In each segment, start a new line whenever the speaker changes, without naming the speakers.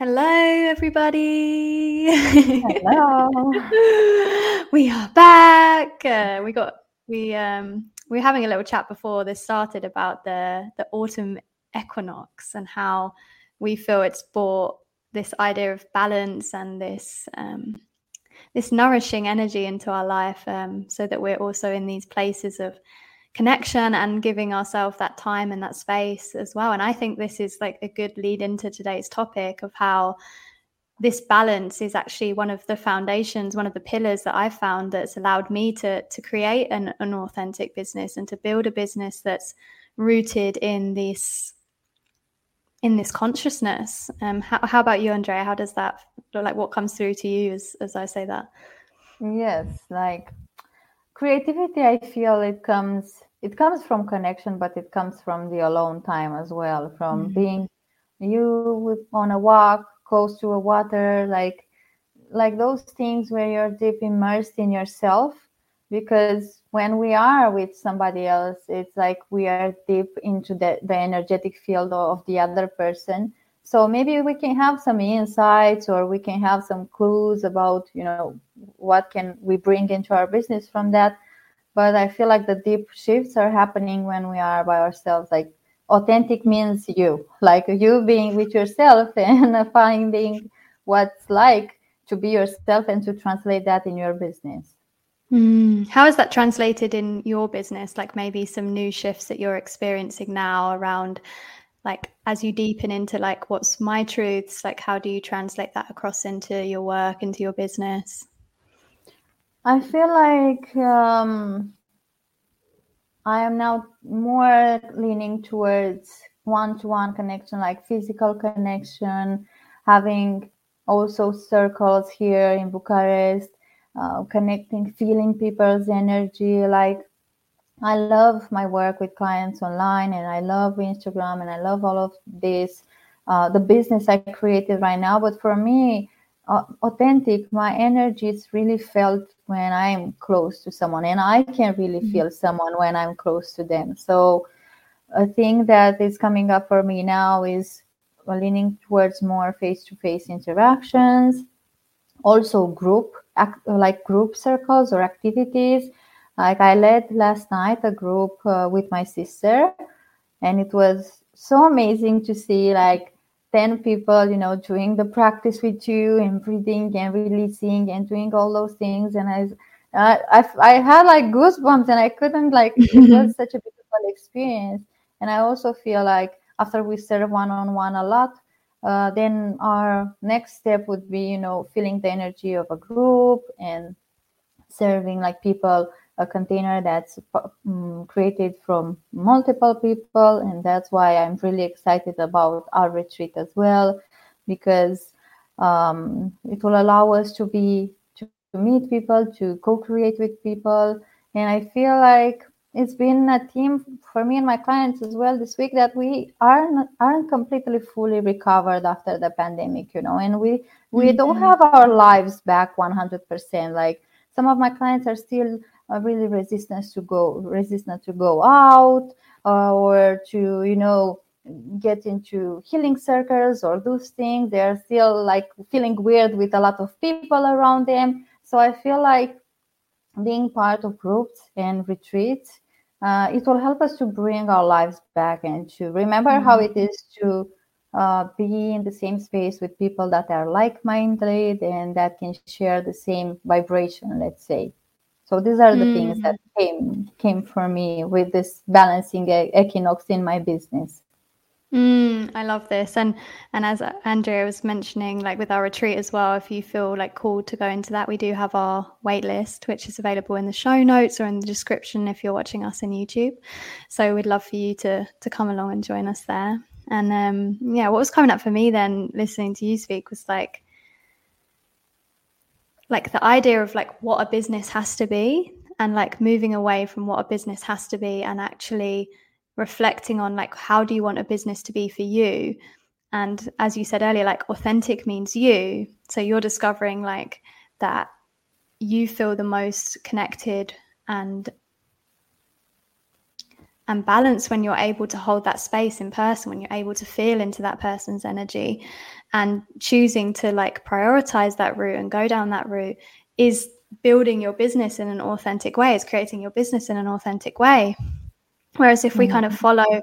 Hello, everybody.
Hello.
we are back. Uh, we got we um we were having a little chat before this started about the the autumn equinox and how we feel it's brought this idea of balance and this um, this nourishing energy into our life, um, so that we're also in these places of connection and giving ourselves that time and that space as well. And I think this is like a good lead into today's topic of how this balance is actually one of the foundations, one of the pillars that I've found that's allowed me to to create an, an authentic business and to build a business that's rooted in this in this consciousness. Um, how, how about you, Andreea? How does that like? What comes through to you as as I say that?
Yes, like creativity. I feel it comes it comes from connection, but it comes from the alone time as well. From mm-hmm. being you on a walk close to a water, like like those things where you're deep immersed in yourself. Because when we are with somebody else, it's like we are deep into the, the energetic field of the other person. So maybe we can have some insights or we can have some clues about, you know, what can we bring into our business from that but i feel like the deep shifts are happening when we are by ourselves like authentic means you like you being with yourself and finding what's like to be yourself and to translate that in your business
mm. how is that translated in your business like maybe some new shifts that you're experiencing now around like as you deepen into like what's my truths like how do you translate that across into your work into your business
I feel like um, I am now more leaning towards one-to-one connection, like physical connection, having also circles here in Bucharest, uh, connecting, feeling people's energy. Like I love my work with clients online, and I love Instagram, and I love all of this. Uh, the business I created right now, but for me, authentic my energy is really felt when i'm close to someone and i can really mm-hmm. feel someone when i'm close to them so a thing that is coming up for me now is leaning towards more face-to-face interactions also group act, like group circles or activities like i led last night a group uh, with my sister and it was so amazing to see like 10 people, you know, doing the practice with you and breathing and releasing and doing all those things. And I, uh, I, I had like goosebumps and I couldn't like, it was such a beautiful experience. And I also feel like after we serve one on one a lot, uh, then our next step would be, you know, feeling the energy of a group and serving like people a container that's um, created from multiple people and that's why i'm really excited about our retreat as well because um, it will allow us to be to, to meet people to co-create with people and i feel like it's been a team for me and my clients as well this week that we aren't aren't completely fully recovered after the pandemic you know and we we mm-hmm. don't have our lives back 100% like some of my clients are still uh, really resistant to go resistant to go out uh, or to you know get into healing circles or those things. They're still like feeling weird with a lot of people around them. So i feel like being part of groups and retreats uh, it will help us to bring our lives back and to remember mm-hmm. how it is to uh, be in the same space with people that are like-minded and that can share the same vibration let's say so these are the mm. things that came came for me with this balancing equinox in my business.
Mm, I love this, and and as Andreea was mentioning, like with our retreat as well, if you feel like called to go into that, we do have our wait list, which is available in the show notes or in the description if you're watching us on YouTube. So we'd love for you to to come along and join us there. And um, yeah, what was coming up for me then, listening to you speak, was like like the idea of like what a business has to be and like moving away from what a business has to be and actually reflecting on like how do you want a business to be for you? And as you said earlier like authentic means you. So you're discovering like that you feel the most connected and and balance when you're able to hold that space in person when you're able to feel into that person's energy. And choosing to like prioritize that route and go down that route is building your business in an authentic way is creating your business in an authentic way. Whereas if we mm. kind of follow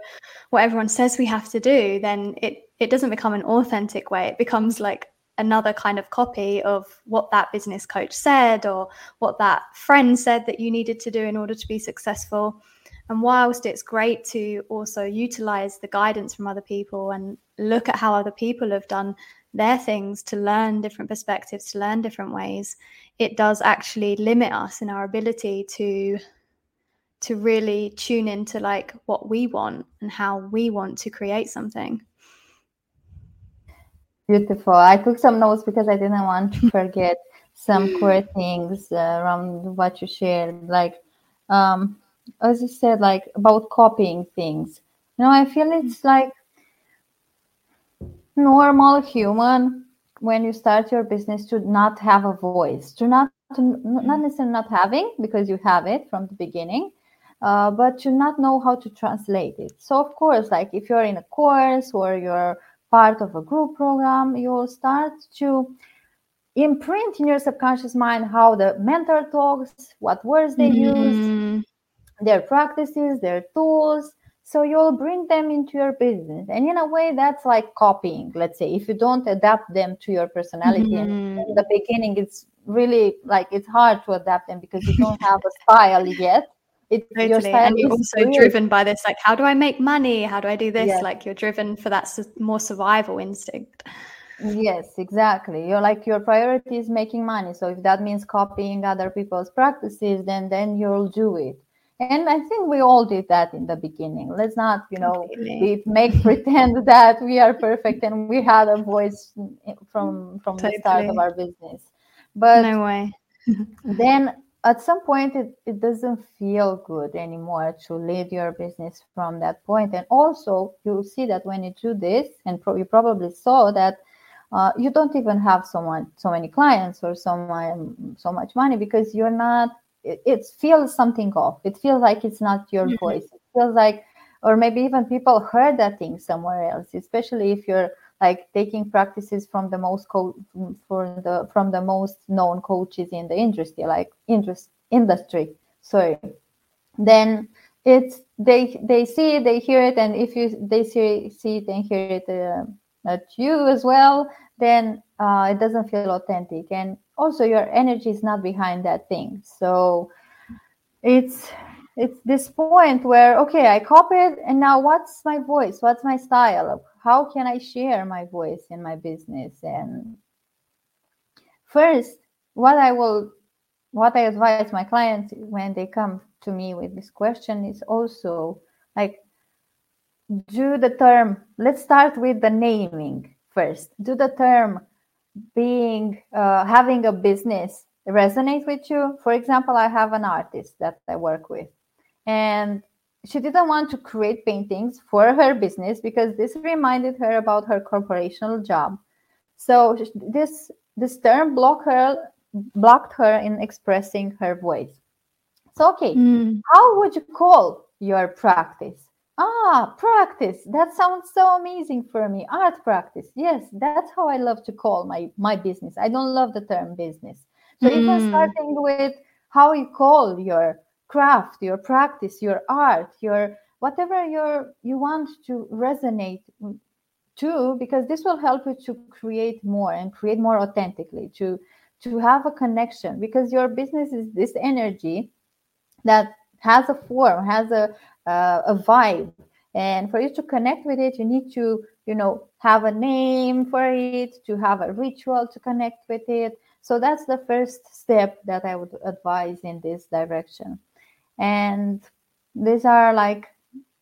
what everyone says we have to do then it it doesn't become an authentic way. It becomes like another kind of copy of what that business coach said or what that friend said that you needed to do in order to be successful and whilst it's great to also utilize the guidance from other people and look at how other people have done their things to learn different perspectives, to learn different ways, it does actually limit us in our ability to to really tune into like what we want and how we want to create something.
Beautiful. I took some notes because I didn't want to forget some core things uh, around what you shared. Like, um, as you said, like about copying things. You know, I feel it's like normal human when you start your business to not have a voice, to not to not necessarily not having because you have it from the beginning, uh, but to not know how to translate it. So of course, like if you're in a course or you're part of a group program, you'll start to imprint in your subconscious mind how the mentor talks, what words they mm-hmm. use, their practices, their tools. So you'll bring them into your business. And in a way, that's like copying, let's say, if you don't adapt them to your personality. Mm-hmm. in the beginning, it's really like it's hard to adapt them because you don't have a style yet.
It's totally. and you're also weird. driven by this, like, how do I make money? How do I do this? Yes. Like, you're driven for that more survival instinct.
Yes, exactly. You're like your priority is making money. So if that means copying other people's practices, then then you'll do it and i think we all did that in the beginning. Let's not you know we make pretend that we are perfect and we had a voice from from totally. the start of our business. But
no way.
then at some point it, it doesn't feel good anymore to lead your business from that point. And also you see that when you do this and pro- you probably saw that uh, you don't even have so much so many clients or so much so much money because you're not it, it feels something off. It feels like it's not your mm-hmm. voice. It feels like, or maybe even people heard that thing somewhere else. Especially if you're like taking practices from the most co- for the from the most known coaches in the industry, like interest industry. Sorry, then it's they they see it, they hear it, and if you they see see it and hear it uh, at you as well, then uh, it doesn't feel authentic. And also your energy is not behind that thing. So it's it's this point where okay i copied and now what's my voice? What's my style? How can i share my voice in my business? And first what i will what i advise my clients when they come to me with this question is also like do the term let's start with the naming first. Do the term being uh, having a business resonate with you? For example i have an artist that i work with and she didn't want to create paintings for her business because this reminded her about her corporational job. So this this term blocked her blocked her in expressing her voice. So okay mm. how would you call your practice Ah, practice. That sounds so amazing for me. Art practice. Yes, that's how I love to call my my business. I don't love the term business. So mm. even starting with how you call your craft, your practice, your art, your whatever your you want to resonate to, because this will help you to create more and create more authentically, to to have a connection because your business is this energy that has a form, has a uh, a vibe. And for you to connect with it you need to you know have a name for it to have a ritual to connect with it. So that's the first step that i would advise in this direction. And these are like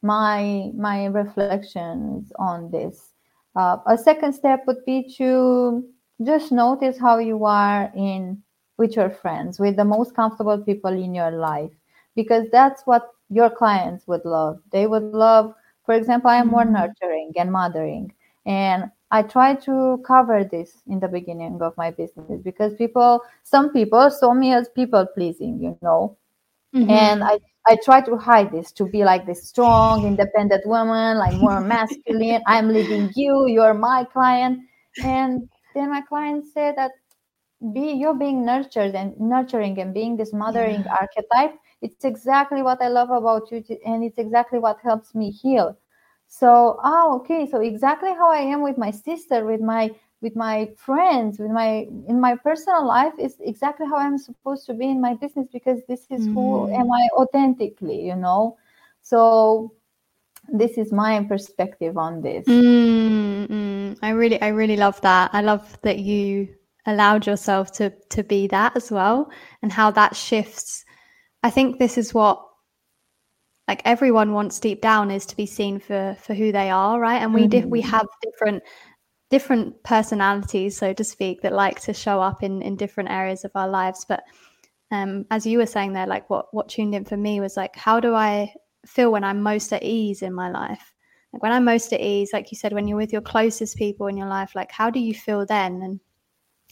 my my reflections on this. Uh, a second step would be to just notice how you are in with your friends with the most comfortable people in your life because that's what your clients would love. They would love, for example, I'm more mm-hmm. nurturing and mothering. And I try to cover this in the beginning of my business because people, some people saw me as people pleasing, you know. Mm-hmm. And I I try to hide this to be like this strong, independent woman, like more masculine. I'm leading you. You're my client. And then my client said that be you're being nurtured and nurturing and being this mothering yeah. archetype. It's exactly what I love about you, and it's exactly what helps me heal. So, oh, okay. So exactly how I am with my sister, with my with my friends with my in my personal life is exactly how i'm supposed to be in my business because this is mm. who am i authentically you know so this is my perspective on this
mm, mm. i really i really love that i love that you allowed yourself to to be that as well and how that shifts i think this is what like everyone wants deep down is to be seen for for who they are right and we mm-hmm. we have different different personalities, so to speak, that like to show up in in different areas of our lives. But um, as you were saying there, like what what tuned in for me was like, how do I feel when I'm most at ease in my life? Like when I'm most at ease, like you said, when you're with your closest people in your life, like how do you feel then? And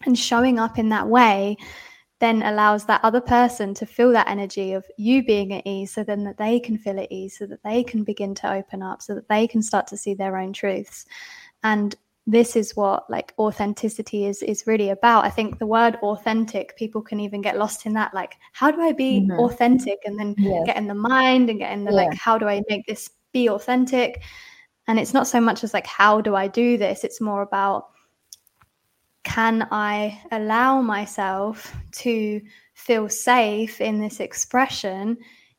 and showing up in that way then allows that other person to feel that energy of you being at ease so then that they can feel at ease so that they can begin to open up so that they can start to see their own truths and this is what like authenticity is is really about i think the word authentic people can even get lost in that like how do i be mm-hmm. authentic and then yes. get in the mind and get in the yeah. like how do i make this be authentic and it's not so much as like how do i do this it's more about can i allow myself to feel safe in this expression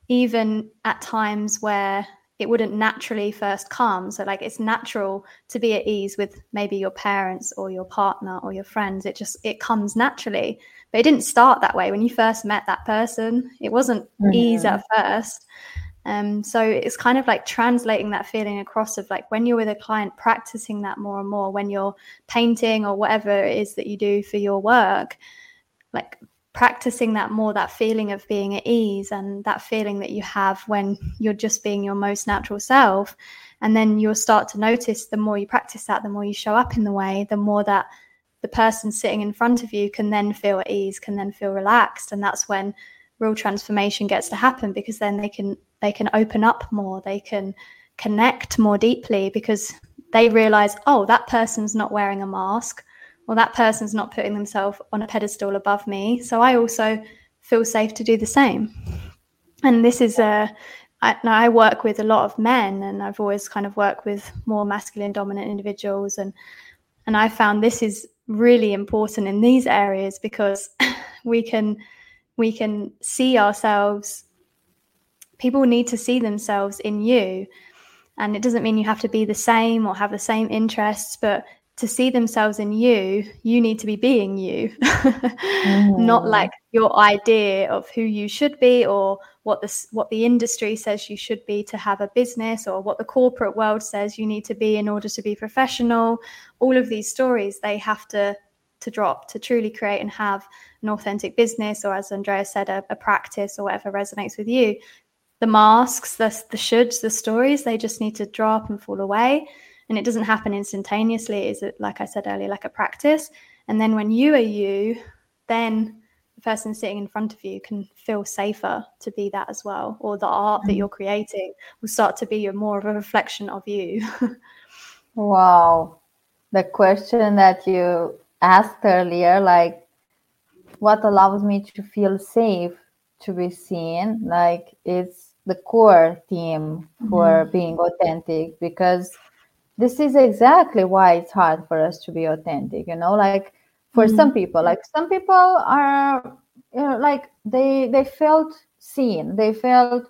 even at times where it wouldn't naturally first come. So, like, it's natural to be at ease with maybe your parents or your partner or your friends. It just it comes naturally, but it didn't start that way when you first met that person. It wasn't mm-hmm. ease at first. Um, so it's kind of like translating that feeling across of like when you're with a client, practicing that more and more. When you're painting or whatever it is that you do for your work, like practicing that more that feeling of being at ease and that feeling that you have when you're just being your most natural self and then you'll start to notice the more you practice that the more you show up in the way the more that the person sitting in front of you can then feel at ease can then feel relaxed and that's when real transformation gets to happen because then they can they can open up more they can connect more deeply because they realize oh that person's not wearing a mask or that person's not putting themselves on a pedestal above me. So I also feel safe to do the same. And this is a, I, I work with a lot of men, and I've always kind of worked with more masculine dominant individuals, and and I found this is really important in these areas because we can we can see ourselves. People need to see themselves in you, and it doesn't mean you have to be the same or have the same interests, but to see themselves in you, you need to be being you, mm. not like your idea of who you should be or what the what the industry says you should be to have a business or what the corporate world says you need to be in order to be professional. All of these stories they have to to drop to truly create and have an authentic business or as Andreea said a, a practice or whatever resonates with you. The masks, the the shoulds, the stories, they just need to drop and fall away. And it doesn't happen instantaneously. Is it like i said earlier like a practice. And then when you are you then the person sitting in front of you can feel safer to be that as well or the art that mm. you're creating will start to be more of a reflection of you.
Wow. The question that you asked earlier like what allows me to feel safe to be seen like it's the core theme for mm-hmm. being authentic because this is exactly why it's hard for us to be authentic you know like for mm-hmm. some people like some people are you know, like they they felt seen they felt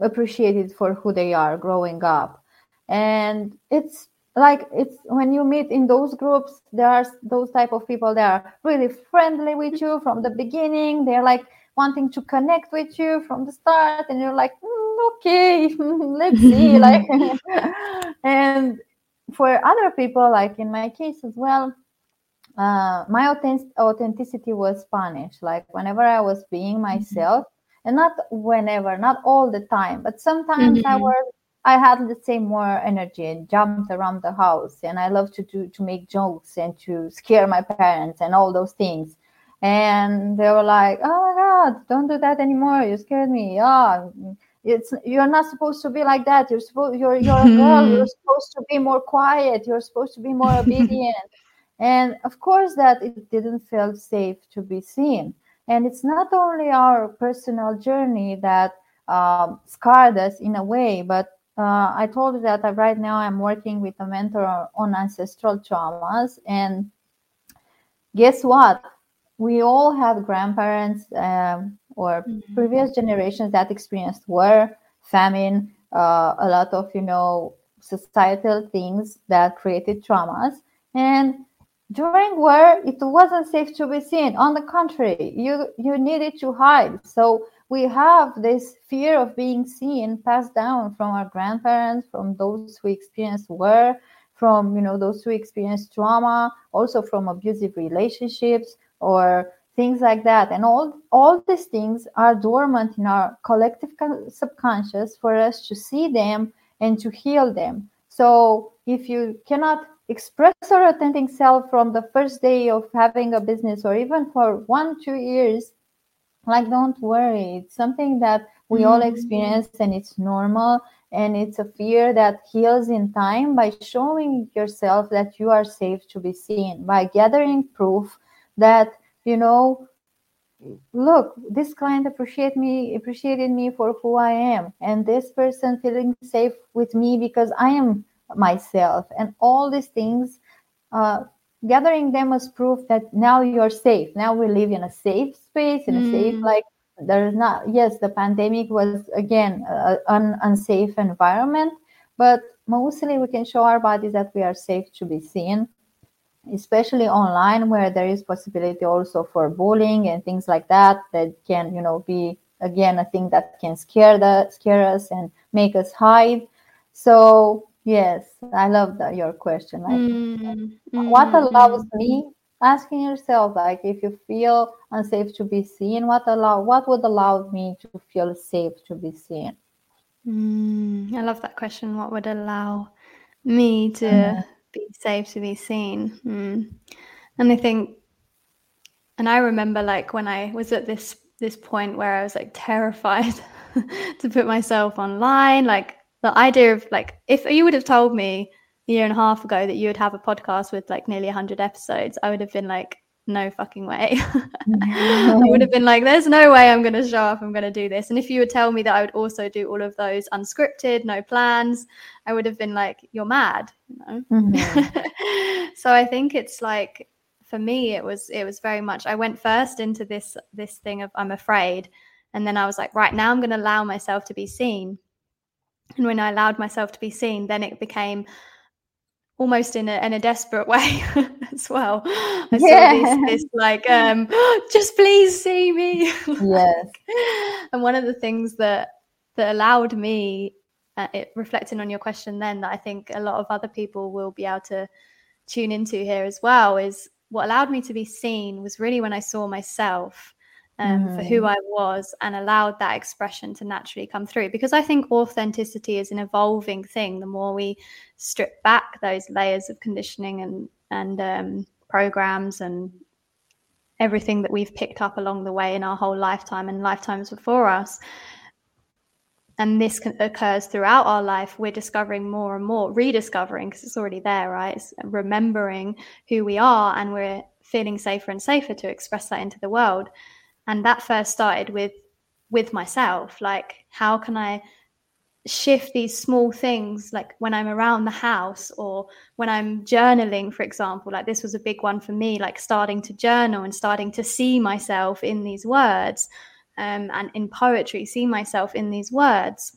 appreciated for who they are growing up and it's like it's when you meet in those groups there are those type of people that are really friendly with you from the beginning they're like wanting to connect with you from the start and you're like mm, okay let's see like and for other people, like in my case as well, uh, my authentic- authenticity was punished. Like whenever I was being mm-hmm. myself, and not whenever, not all the time, but sometimes mm-hmm. I was. I had let's say more energy and jumped around the house, and I love to do to make jokes and to scare my parents and all those things. And they were like, "Oh my God, don't do that anymore! You scared me." Oh, it's you're not supposed to be like that you're supposed you're you're a girl you're supposed to be more quiet you're supposed to be more obedient and of course that it didn't feel safe to be seen and it's not only our personal journey that um, scarred us in a way but uh, i told you that right now i'm working with a mentor on ancestral traumas and guess what we all have grandparents um, or mm-hmm. previous generations that experienced war, famine, uh, a lot of you know societal things that created traumas. And during war, it wasn't safe to be seen. On the contrary, you you needed to hide. So we have this fear of being seen passed down from our grandparents, from those who experienced war, from you know those who experienced trauma, also from abusive relationships or things like that. And all all these things are dormant in our collective subconscious for us to see them and to heal them. So if you cannot express our authentic self from the first day of having a business or even for one two years like don't worry it's something that we mm-hmm. all experience and it's normal and it's a fear that heals in time by showing yourself that you are safe to be seen by gathering proof that you know look this client appreciate me appreciated me for who i am and this person feeling safe with me because i am myself and all these things uh, gathering them as proof that now you're safe now we live in a safe space in a mm. safe like there's not yes the pandemic was again an unsafe environment but mostly we can show our bodies that we are safe to be seen especially online where there is possibility also for bullying and things like that that can you know be again a thing that can scare the scare us and make us hide so yes i love that your question like mm-hmm. what allows me asking yourself like if you feel unsafe to be seen what allow what would allow me to feel safe to be seen
mm, i love that question what would allow me to mm-hmm be safe to be seen. Mm. And I think, and I remember like when I was at this this point where I was like terrified to put myself online. Like the idea of like if you would have told me a year and a half ago that you would have a podcast with like nearly 100 episodes, I would have been like, no fucking way. I would have been like, there's no way I'm going to show up. I'm going to do this. And if you would tell me that I would also do all of those unscripted, no plans, I would have been like, you're mad. You know? Mm-hmm. so I think it's like, for me, it was, it was very much, I went first into this, this thing of I'm afraid. And then I was like, right now I'm going to allow myself to be seen. And when I allowed myself to be seen, then it became, almost in a, in a desperate way as well. I yeah. saw this, this like, um, just please see me.
Yes.
and one of the things that that allowed me, uh, it reflecting on your question then, that I think a lot of other people will be able to tune into here as well, is what allowed me to be seen was really when I saw myself um, mm. for who mm. I was and allowed that expression to naturally come through. Because I think authenticity is an evolving thing. The more we strip back those layers of conditioning and and um, programs and everything that we've picked up along the way in our whole lifetime and lifetimes before us. And this occurs throughout our life. We're discovering more and more, rediscovering because it's already there, right? It's remembering who we are, and we're feeling safer and safer to express that into the world and that first started with with myself. Like how can i shift these small things like when i'm around the house or when i'm journaling for example like this was a big one for me like starting to journal and starting to see myself in these words um, and in poetry see myself in these words.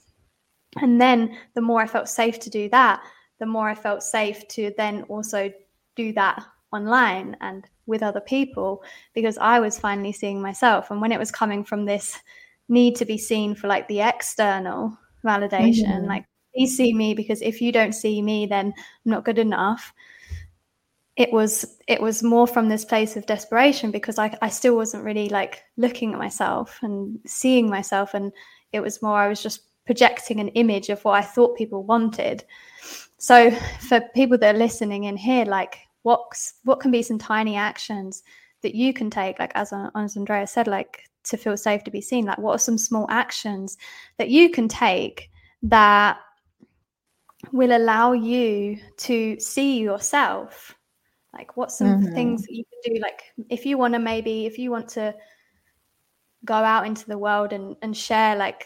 And then the more i felt safe to do that the more i felt safe to then also do that online and with other people because I was finally seeing myself. And when it was coming from this need to be seen for like the external validation, mm-hmm. like, please see me because if you don't see me, then I'm not good enough. It was it was more from this place of desperation because I, I still wasn't really like looking at myself and seeing myself and it was more I was just projecting an image of what I thought people wanted. So for people that are listening in here, like what what can be some tiny actions that you can take like as, as Andreea said like to feel safe to be seen? Like what are some small actions that you can take that will allow you to see yourself? Like what's some mm-hmm. things that you can do? Like if you want to maybe if you want to go out into the world and and share like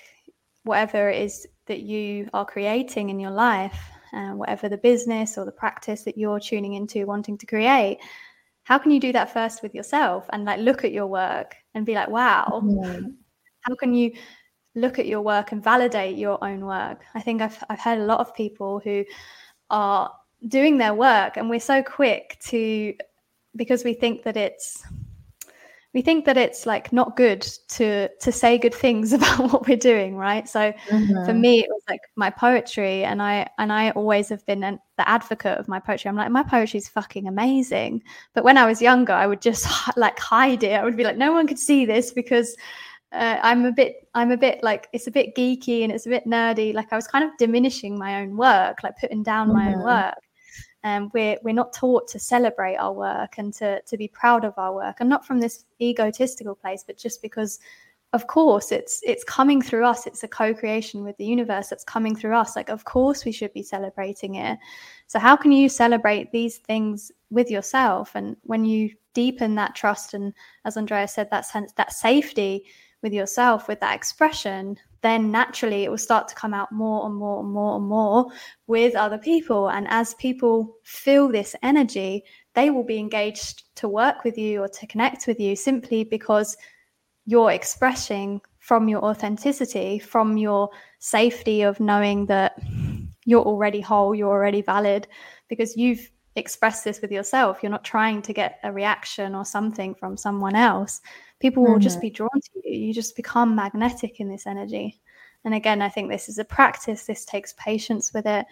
whatever it is that you are creating in your life uh, whatever the business or the practice that you're tuning into wanting to create how can you do that first with yourself and like look at your work and be like wow mm-hmm. how can you look at your work and validate your own work i think i've, I've heard a lot of people who are doing their work and we're so quick to because we think that it's we think that it's like not good to to say good things about what we're doing right so mm-hmm. for me it was like my poetry and i and i always have been an, the advocate of my poetry i'm like my poetry is fucking amazing but when i was younger i would just like hide it i would be like no one could see this because uh, i'm a bit i'm a bit like it's a bit geeky and it's a bit nerdy like i was kind of diminishing my own work like putting down mm-hmm. my own mm-hmm. work um, we're we're not taught to celebrate our work and to to be proud of our work, and not from this egotistical place, but just because, of course, it's it's coming through us. It's a co-creation with the universe that's coming through us. Like, of course, we should be celebrating it. So, how can you celebrate these things with yourself? And when you deepen that trust, and as Andreea said, that sense, that safety with yourself, with that expression, then naturally it will start to come out more and more and more and more with other people. And as people feel this energy, they will be engaged to work with you or to connect with you simply because you're expressing from your authenticity, from your safety of knowing that you're already whole, you're already valid, because you've expressed this with yourself. You're not trying to get a reaction or something from someone else people will mm-hmm. just be drawn to you. You just become magnetic in this energy. And again, I think this is a practice. This takes patience with it.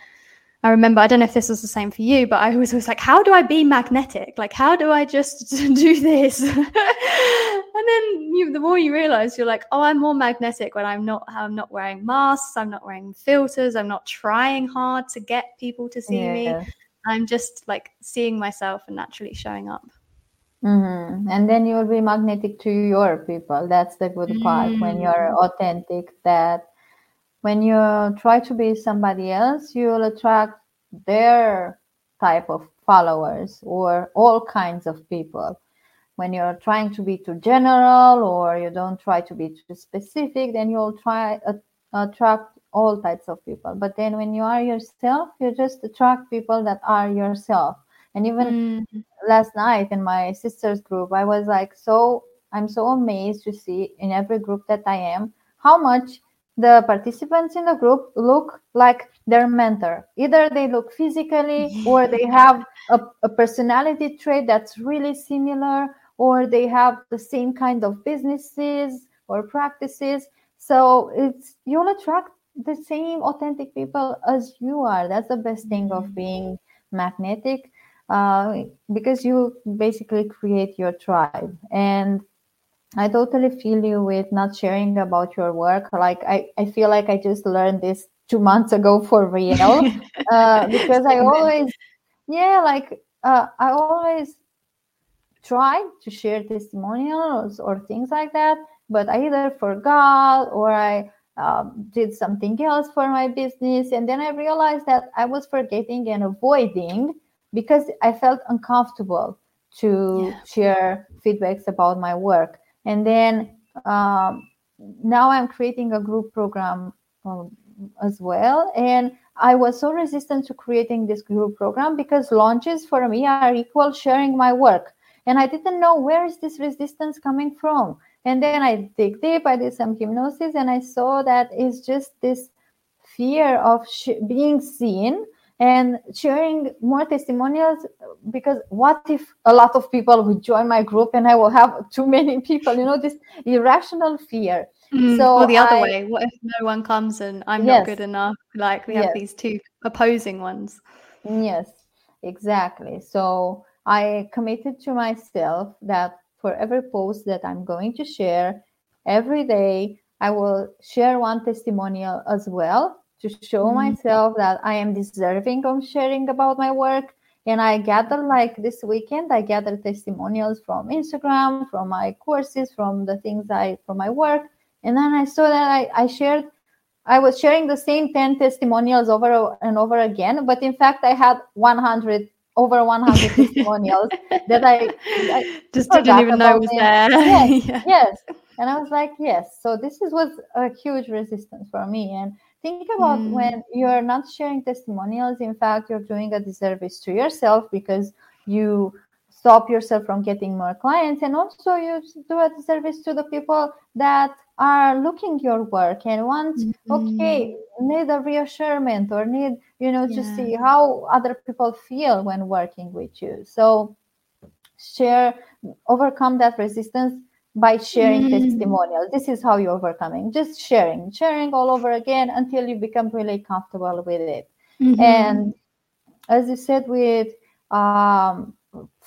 I remember, I don't know if this was the same for you, but I was always like, how do I be magnetic? Like, how do I just do this? and then you, the more you realize, you're like, oh, I'm more magnetic when I'm not, I'm not wearing masks, I'm not wearing filters, I'm not trying hard to get people to see yeah. me. I'm just like seeing myself and naturally showing up.
Mm-hmm. And then you will be magnetic to your people. That's the good part mm. when you're authentic. That when you try to be somebody else, you will attract their type of followers or all kinds of people. When you're trying to be too general or you don't try to be too specific, then you'll try uh, attract all types of people. But then when you are yourself, you just attract people that are yourself and even mm. last night in my sister's group, I was like, so I'm so amazed to see in every group that I am how much the participants in the group look like their mentor. Either they look physically or they have a, a personality trait that's really similar or they have the same kind of businesses or practices. So it's you'll attract the same authentic people as you are. That's the best thing of mm. being magnetic uh, because you basically create your tribe and i totally feel you with not sharing about your work like i, I feel like i just learned this two months ago for real uh, because i always yeah like uh, i always try to share testimonials or things like that but i either forgot or i um, did something else for my business and then i realized that i was forgetting and avoiding because I felt uncomfortable to yeah. share feedbacks about my work. And then um, now I'm creating a group program um, as well. And I was so resistant to creating this group program because launches for me are equal sharing my work. And I didn't know where is this resistance coming from. And then I dig deep, I did some hypnosis, and I saw that it's just this fear of sh- being seen and sharing more testimonials because what if a lot of people would join my group and I will have too many people, you know, this irrational fear.
Mm, so or the other I, way, what if no one comes and I'm yes, not good enough? Like we have yes. these two opposing ones.
Yes, exactly. So I committed to myself that for every post that I'm going to share. Every day, I will share one testimonial as well to show mm-hmm. myself that I am deserving of sharing about my work. And i gather like this weekend i gather testimonials from instagram from my courses from the things i from my work. And then i saw that i, I shared i was sharing the same 10 testimonials over and over again. But in fact i had 100 over 100 testimonials that I,
I just didn't even know was there.
Yes, yeah. yes. And I was like, yes. So this is was a huge resistance for me. And think about mm. when you're not sharing testimonials. In fact, you're doing a disservice to yourself because you stop yourself from getting more clients and also you do a service to the people that are looking your work and want mm-hmm. okay need a reassurance or need you know yeah. to see how other people feel when working with you so share overcome that resistance by sharing mm-hmm. testimonials this is how you're overcoming just sharing sharing all over again until you become really comfortable with it mm-hmm. and as you said with um,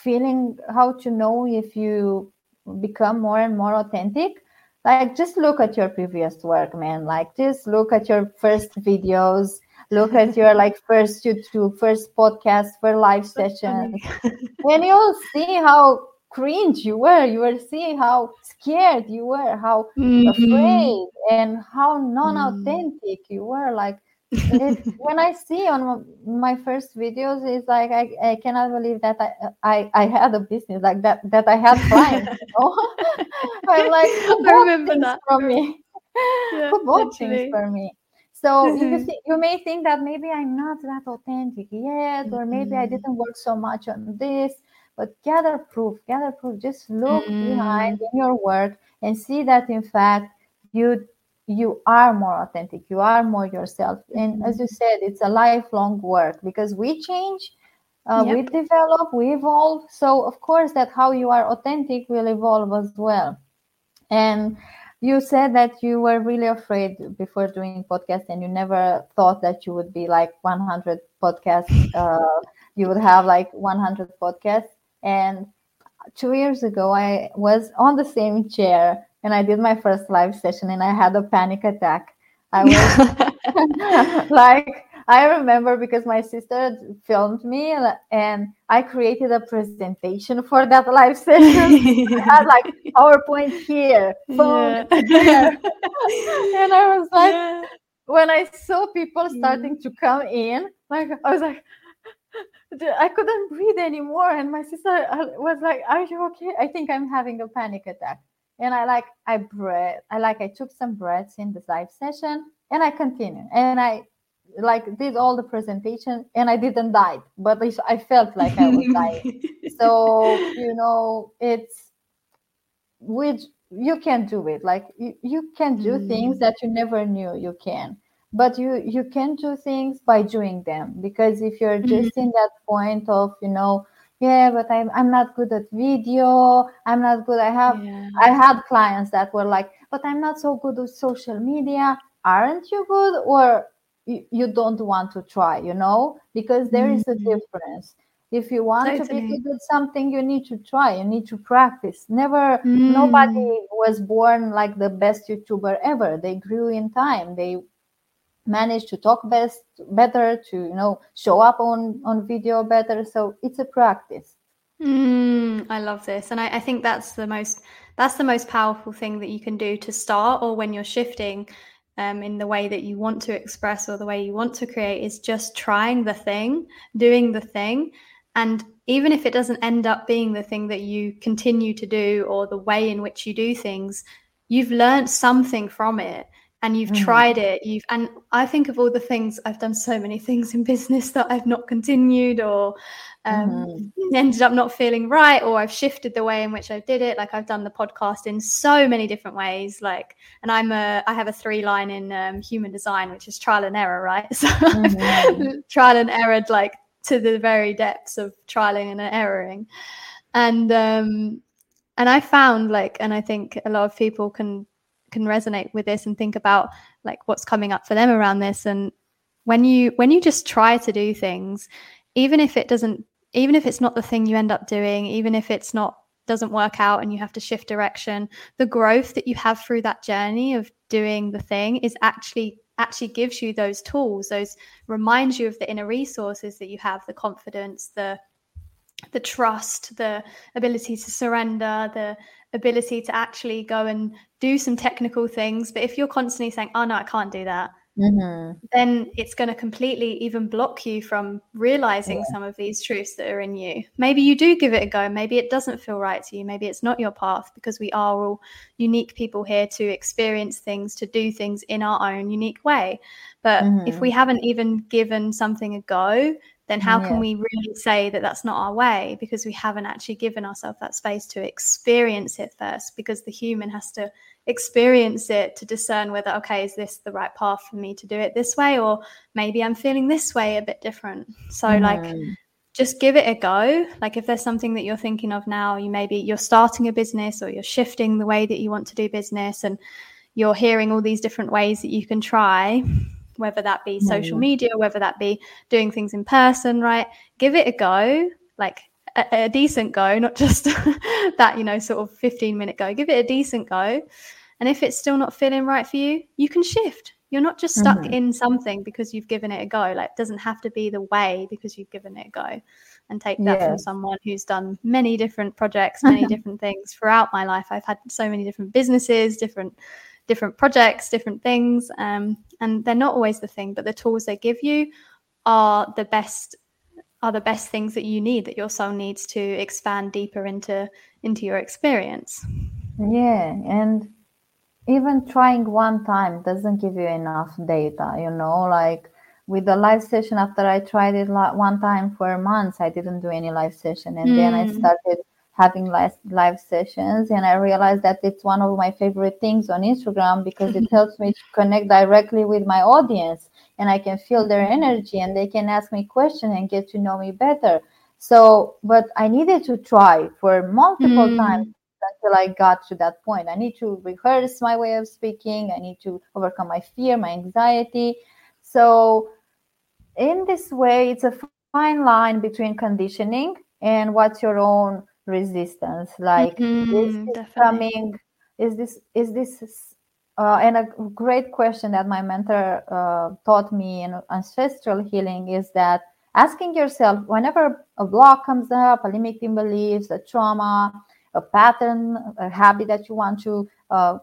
feeling how to know if you become more and more authentic? Like just look at your previous work man. Like just look at your first videos. Look at your like first youtube first podcast for live sessions. And you'll see how cringe you were. You will see how scared you were how mm-hmm. afraid and how non-authentic mm. you were. Like it, when I see on my first videos, it's like I, I cannot believe that I, I I had a business like that that I had clients. You know? I'm like, I remember that from me. Yeah, Who bought things for me? So you, mm-hmm. see, you may think that maybe I'm not that authentic yet, or maybe I mm-hmm. didn't work so much on this. But gather proof, gather proof. Just look mm. behind in your work and see that in fact you you are more authentic you are more yourself. And as you said it's a lifelong work because we change uh, yep. we develop we evolve. So of course that how you are authentic will evolve as well. And you said that you were really afraid before doing podcast and you never thought that you would be like 100 podcasts uh, you would have like 100 podcasts. And two years ago i was on the same chair and I did my first live session and I had a panic attack. I was like, I remember because my sister filmed me and I created a presentation for that live session. I had like PowerPoint here, phone yeah. here. and I was like, yeah. when I saw people starting to come in, like I was like, I couldn't breathe anymore. And my sister uh, was like, Are you okay? I think I'm having a panic attack and I like I breathe. I like I took some breaths in the live session and I continued and I like did all the presentation and I didn't die, but I felt like I was dying. so you know it's which you can do it like you, you can do mm. things that you never knew you can but you you can do things by doing them because if you're just mm. in that point of you know yeah but i'm i'm not good at video i'm not good i have yeah. i had clients that were like but i'm not so good with social media aren't you good or you, you don't want to try you know because there mm-hmm. is a mm-hmm. difference if you want totally. to be good at something you need to try you need to practice never mm. nobody was born like the best youtuber ever they grew in time they manage to talk best better to you know show up on on video better. So it's a practice.
Mm, i love this. And I, I think that's the most that's the most powerful thing that you can do to start or when you're shifting um, in the way that you want to express or the way you want to create is just trying the thing doing the thing. And even if it doesn't end up being the thing that you continue to do or the way in which you do things you've learned something from it and you've mm. tried it you've and i think of all the things i've done so many things in business that i've not continued or um, mm. ended up not feeling right or i've shifted the way in which i did it like i've done the podcast in so many different ways like and i'm a i have a three line in um, human design which is trial and error right so mm-hmm. trial and error like to the very depths of trialing and erroring and um and i found like and i think a lot of people can can resonate with this and think about like what's coming up for them around this. And when you when you just try to do things even if it doesn't even if it's not the thing you end up doing even if it's not doesn't work out and you have to shift direction the growth that you have through that journey of doing the thing is actually actually gives you those tools those reminds you of the inner resources that you have the confidence the the trust the ability to surrender the ability to actually go and do some technical things but if you're constantly saying oh no i can't do that mm-hmm. then it's going to completely even block you from realizing yeah. some of these truths that are in you. Maybe you do give it a go. Maybe it doesn't feel right to you. Maybe it's not your path because we are all unique people here to experience things, to do things in our own unique way. But mm-hmm. if we haven't even given something a go, then how yeah. can we really say that that's not our way because we haven't actually given ourselves that space to experience it first because the human has to experience it to discern whether okay is this the right path for me to do it this way or maybe i'm feeling this way a bit different so mm. like just give it a go like if there's something that you're thinking of now you maybe you're starting a business or you're shifting the way that you want to do business and you're hearing all these different ways that you can try whether that be social media whether that be doing things in person right give it a go like a, a decent go, not just that, you know, sort of 15 minute go. Give it a decent go. And if it's still not feeling right for you, you can shift. You're not just stuck mm-hmm. in something because you've given it a go. Like it doesn't have to be the way because you've given it a go. And take that yeah. from someone who's done many different projects, many different things throughout my life. I've had so many different businesses, different different projects, different things. Um, and they're not always the thing, but the tools they give you are the best are the best things that you need that your soul needs to expand deeper into into your experience
yeah and even trying one time doesn't give you enough data you know like with the live session after i tried it one time for months i didn't do any live session and mm. then i hmm. started having live, live sessions and i realized that it's one of my favorite things on instagram because it helps me to connect directly with my audience and I can feel their energy and they can ask me questions and get to know me better. So, but I needed to try for multiple mm. times until I got to that point. I need to rehearse my way of speaking. I need to overcome my fear, my anxiety. So, in this way, it's a fine line between conditioning and what's your own resistance. Like, mm-hmm, is this coming? Is this is this uh, and a great question that my mentor uh, taught me in ancestral healing is that asking yourself whenever a block comes up, a limiting beliefs, a trauma, a pattern, a habit that you want to uh,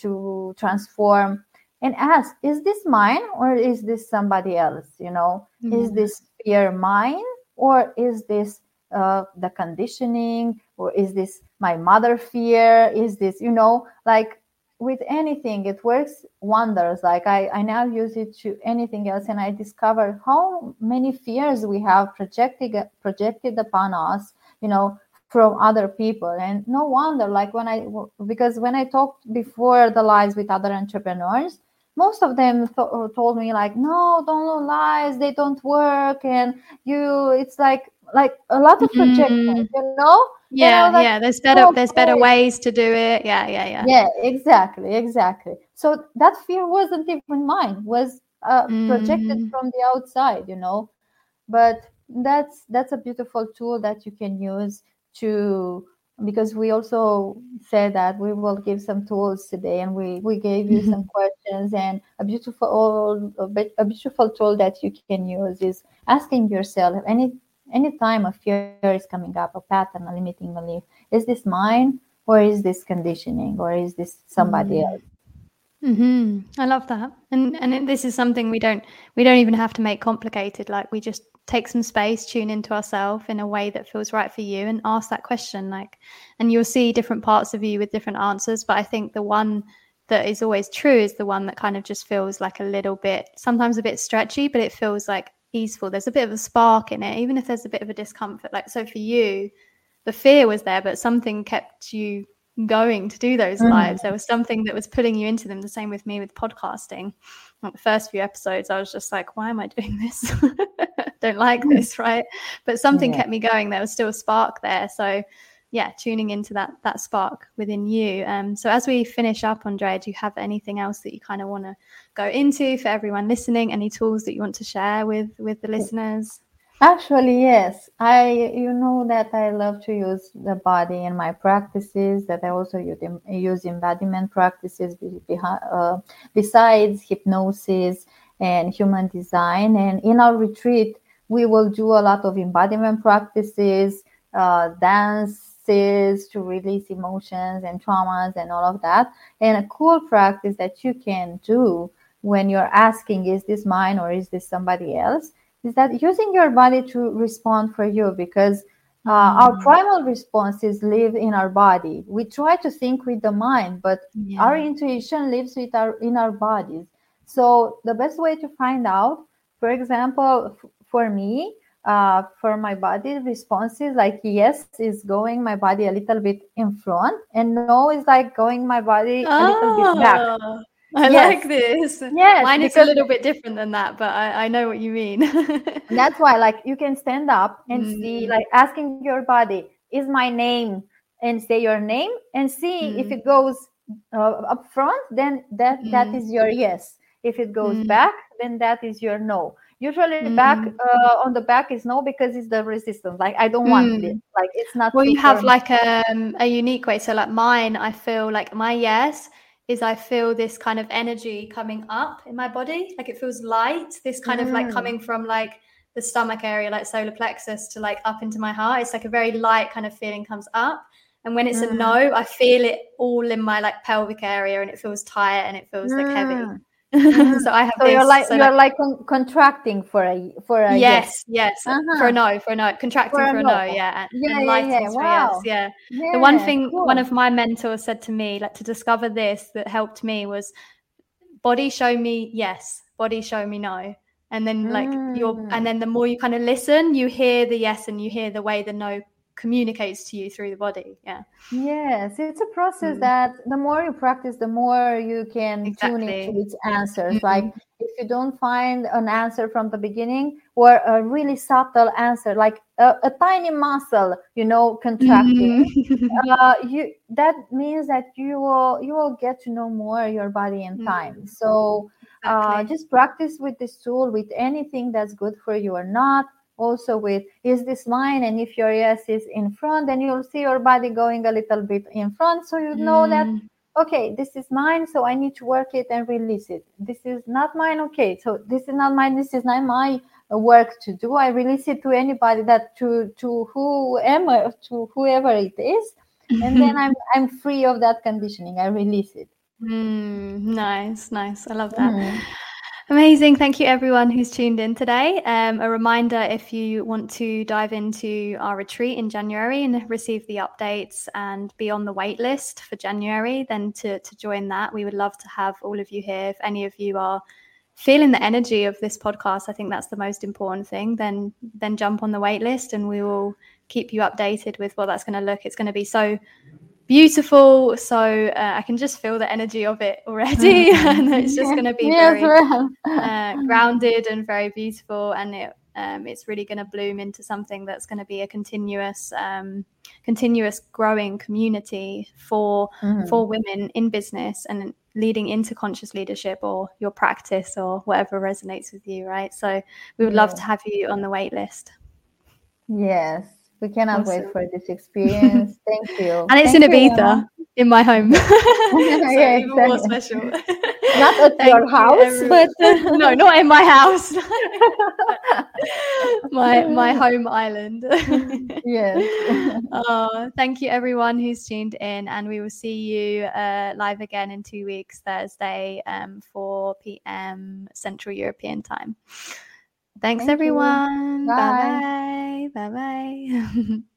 to transform, and ask: Is this mine or is this somebody else? You know, mm-hmm. is this fear mine or is this uh, the conditioning or is this my mother fear? Is this you know like with anything it works wonders like I, I now use it to anything else and i discovered how many fears we have projected projected upon us you know from other people and no wonder like when i because when i talked before the lies with other entrepreneurs most of them th- told me like no don't know lies they don't work and you it's like like a lot of projection mm. you know
yeah like, yeah there's better there's better ways to do it yeah yeah yeah
yeah exactly exactly so that fear wasn't even mine was uh, mm. projected from the outside you know but that's that's a beautiful tool that you can use to because we also said that we will give some tools today and we we gave you mm-hmm. some questions and a beautiful a beautiful tool that you can use is asking yourself any anytime a fear is coming up, a pattern, a limiting belief, is this mine or is this conditioning or is this somebody mm. else?
Mm-hmm. I love that, and and it, this is something we don't we don't even have to make complicated. Like we just take some space, tune into ourselves in a way that feels right for you, and ask that question. Like, and you'll see different parts of you with different answers. But I think the one that is always true is the one that kind of just feels like a little bit, sometimes a bit stretchy, but it feels like easeful. There's a bit of a spark in it, even if there's a bit of a discomfort. Like, so for you, the fear was there, but something kept you going to do those mm. lives. There was something that was pulling you into them. The same with me with podcasting. Like the first few episodes, I was just like, why am I doing this? Don't like mm. this, right? But something yeah. kept me going. There was still a spark there. So yeah, tuning into that that spark within you. Um, so as we finish up, Andreea, do you have anything else that you kind of want to go into for everyone listening? Any tools that you want to share with with the listeners?
Actually, yes. I you know that I love to use the body in my practices. That I also use, embodiment practices uh, besides hypnosis and human design. And in our retreat, we will do a lot of embodiment practices, uh, to release emotions and traumas and all of that. And a cool practice that you can do when you're asking, is this mine or is this somebody else? Is that using your body to respond for you because uh, mm. our primal responses live in our body. We try to think with the mind, but yeah. our intuition lives with our in our bodies. So the best way to find out, for example, f- for me, uh, for my body responses, like yes is going my body a little bit in front, and no is like going my body oh. a little bit back.
Ah. I yes. like this. Yes, mine is a little bit different than that, but I, I know what you mean.
that's why, like, you can stand up and mm. see, like, asking your body, "Is my name?" and say your name and see mm. if it goes uh, up front. Then that mm. that is your yes. If it goes mm. back, then that is your no. Usually, the back mm. uh, on the back is no because it's the resistance. Like I don't want it. Mm. Like it's not.
Well, you have like a um, a unique way. So like mine, I feel like my yes is I feel this kind of energy coming up in my body. Like it feels light, this kind mm. of like mm. coming from like the stomach area, like solar plexus, to like up into my heart. It's like a very light kind of feeling comes up. And when it's mm. a no, I feel it all in my like pelvic area and it feels tight and it feels like heavy. Mm.
Mm-hmm. so I have. So this, you're like so you're like, like con- contracting for a for a
yes yes, yes. Uh-huh. for a no for a no contracting for a, for a no. no. yeah and, yeah, and yeah, yeah. Wow. Yes, yeah. yeah the one thing cool. one of my mentors said to me like to discover this that helped me was body show me yes body show me no and then like mm. you're and then the more you kind of listen you hear the yes and you hear the way the no communicates to you through the body yeah
yes it's a process mm. that the more you practice the more you can exactly. tune into its answers mm-hmm. like if you don't find an answer from the beginning or a really subtle answer like a, a tiny muscle you know contracting mm-hmm. uh, you that means that you will you will get to know more your body in mm-hmm. time so uh, just practice with this tool with anything that's good for you or not also with is this mine? And if your yes is in front then you'll see your body going a little bit in front. So you know mm. that okay this is mine so i need to work it and release it. This is not mine okay so this is not mine this is not my work to do. I release it to anybody that to to whoever to whoever it is and then i'm i'm free of that conditioning. I release it.
Mm, nice nice. I love that. Mm. Amazing. Thank you, everyone who's tuned in today. Um, a reminder if you want to dive into our retreat in January and receive the updates and be on the wait list for January, then to, to join that. We would love to have all of you here. If any of you are feeling the energy of this podcast, I think that's the most important thing. Then, then jump on the wait list and we will keep you updated with what that's going to look. It's going to be so beautiful. So uh, I can just feel the energy of it already, and it's just going to be very uh, grounded and very beautiful, and it um, it's really going to bloom into something that's going to be a continuous, um, continuous growing community for mm. for women in business and leading into conscious leadership or your practice or whatever resonates with you. Right. So we would yeah. love to have you on the wait list.
Yes, we cannot awesome. wait for this experience. Thank you.
And it's
Thank
in Ibiza, you. in my home. so yeah, even more special.
Not at Thank your house, you, but
no, not in my house. my my home island.
yes.
Oh, thank you everyone who's tuned in, and we will see you uh, live again in two weeks, Thursday, um, 4 p.m. Central European time. Thanks, Thank everyone. Bye bye. Bye bye.